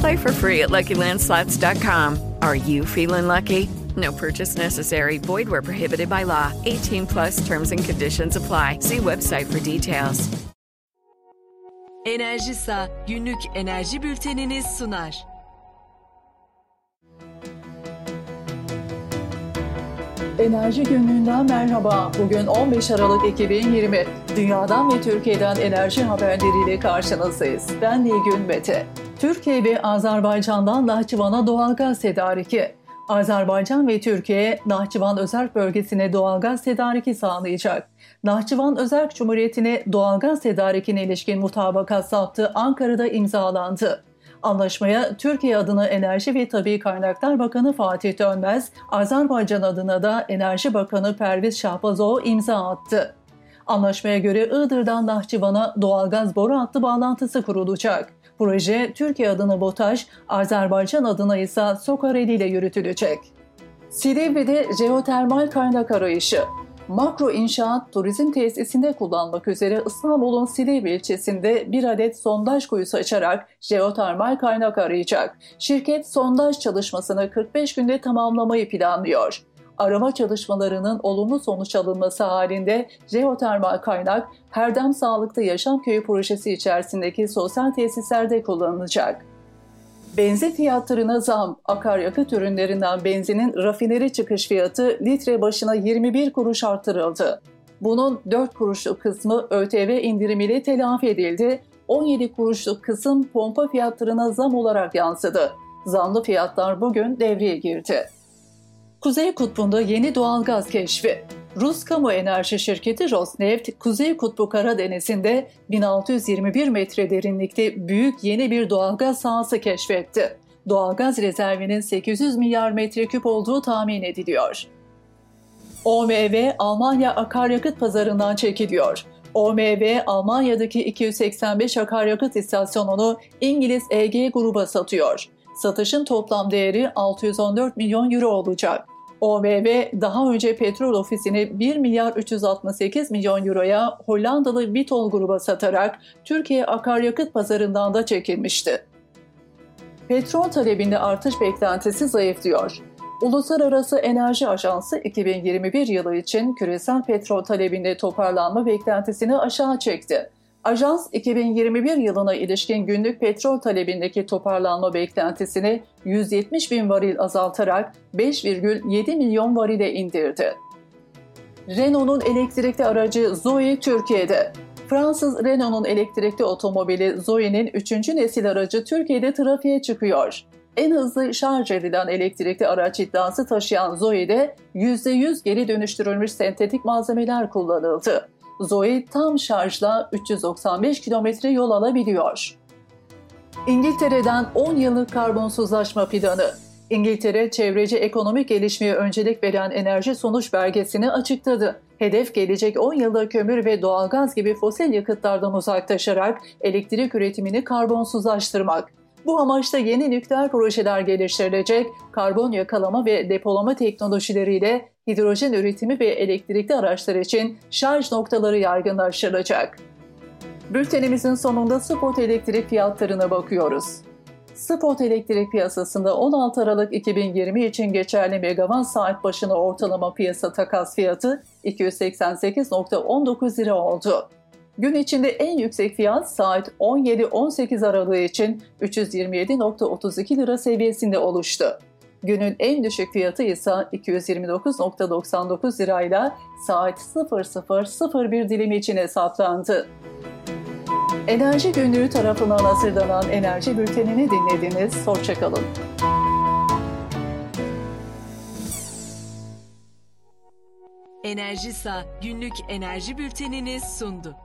Play for free at LuckyLandSlots.com. Are you feeling lucky? No purchase necessary. Void where prohibited by law. 18 plus terms and conditions apply. See website for details. Enerjisa günlük enerji bülteniniz sunar. Enerji Günlüğü'nden merhaba. Bugün 15 Aralık 2020. Dünyadan ve Türkiye'den enerji haberleriyle karşınızdayız. Ben Nilgün Mete. Türkiye ve Azerbaycan'dan Nahçıvan'a doğalgaz tedariki. Azerbaycan ve Türkiye, Nahçıvan Özerk Bölgesi'ne doğalgaz tedariki sağlayacak. Nahçıvan Özerk Cumhuriyeti'ne doğalgaz tedarikine ilişkin mutabakat saptı Ankara'da imzalandı. Anlaşmaya Türkiye adına Enerji ve Tabi Kaynaklar Bakanı Fatih Dönmez, Azerbaycan adına da Enerji Bakanı Perviz Şahbazov imza attı. Anlaşmaya göre Iğdır'dan Nahçıvan'a doğalgaz boru hattı bağlantısı kurulacak. Proje Türkiye adına BOTAŞ, Azerbaycan adına ise Sokareli ile yürütülecek. Silivri'de jeotermal kaynak arayışı. Makro İnşaat Turizm Tesisinde kullanmak üzere İstanbul'un Silivri ilçesinde bir adet sondaj kuyusu açarak jeotermal kaynak arayacak. Şirket sondaj çalışmasını 45 günde tamamlamayı planlıyor. Arama çalışmalarının olumlu sonuç alınması halinde jeotermal kaynak Herdem Sağlıklı Yaşam Köyü projesi içerisindeki sosyal tesislerde kullanılacak. Benzin fiyatlarına zam, akaryakıt ürünlerinden benzinin rafineri çıkış fiyatı litre başına 21 kuruş artırıldı. Bunun 4 kuruşluk kısmı ÖTV indirimiyle telafi edildi, 17 kuruşluk kısım pompa fiyatlarına zam olarak yansıdı. Zamlı fiyatlar bugün devreye girdi. Kuzey Kutbu'nda yeni doğal gaz keşfi. Rus kamu enerji şirketi Rosneft, Kuzey Kutbu Karadeniz'inde 1621 metre derinlikte büyük yeni bir doğalgaz sahası keşfetti. Doğalgaz rezervinin 800 milyar metreküp olduğu tahmin ediliyor. OMV Almanya akaryakıt pazarından çekiliyor. OMV Almanya'daki 285 akaryakıt istasyonunu İngiliz EG gruba satıyor. Satışın toplam değeri 614 milyon euro olacak. OMV daha önce petrol ofisini 1 milyar 368 milyon euroya Hollandalı Vitol gruba satarak Türkiye akaryakıt pazarından da çekilmişti. Petrol talebinde artış beklentisi zayıflıyor. Uluslararası Enerji Ajansı 2021 yılı için küresel petrol talebinde toparlanma beklentisini aşağı çekti. Ajans 2021 yılına ilişkin günlük petrol talebindeki toparlanma beklentisini 170 bin varil azaltarak 5,7 milyon varile indirdi. Renault'un elektrikli aracı Zoe Türkiye'de. Fransız Renault'un elektrikli otomobili Zoe'nin 3. nesil aracı Türkiye'de trafiğe çıkıyor. En hızlı şarj edilen elektrikli araç iddiası taşıyan Zoe'de %100 geri dönüştürülmüş sentetik malzemeler kullanıldı. Zoe tam şarjla 395 kilometre yol alabiliyor. İngiltere'den 10 yıllık karbonsuzlaşma planı. İngiltere, çevreci ekonomik gelişmeye öncelik veren enerji sonuç belgesini açıkladı. Hedef gelecek 10 yılda kömür ve doğalgaz gibi fosil yakıtlardan uzaklaşarak elektrik üretimini karbonsuzlaştırmak. Bu amaçla yeni nükleer projeler geliştirilecek, karbon yakalama ve depolama teknolojileriyle hidrojen üretimi ve elektrikli araçlar için şarj noktaları yaygınlaştırılacak. Bültenimizin sonunda spot elektrik fiyatlarına bakıyoruz. Spot elektrik piyasasında 16 Aralık 2020 için geçerli megawatt saat başına ortalama piyasa takas fiyatı 288.19 lira oldu. Gün içinde en yüksek fiyat saat 17-18 aralığı için 327.32 lira seviyesinde oluştu. Günün en düşük fiyatı ise 229.99 lirayla saat 00.01 dilimi için hesaplandı. Enerji Günlüğü tarafından hazırlanan enerji bültenini dinlediniz. Hoşçakalın. Enerjisa günlük enerji bültenini sundu.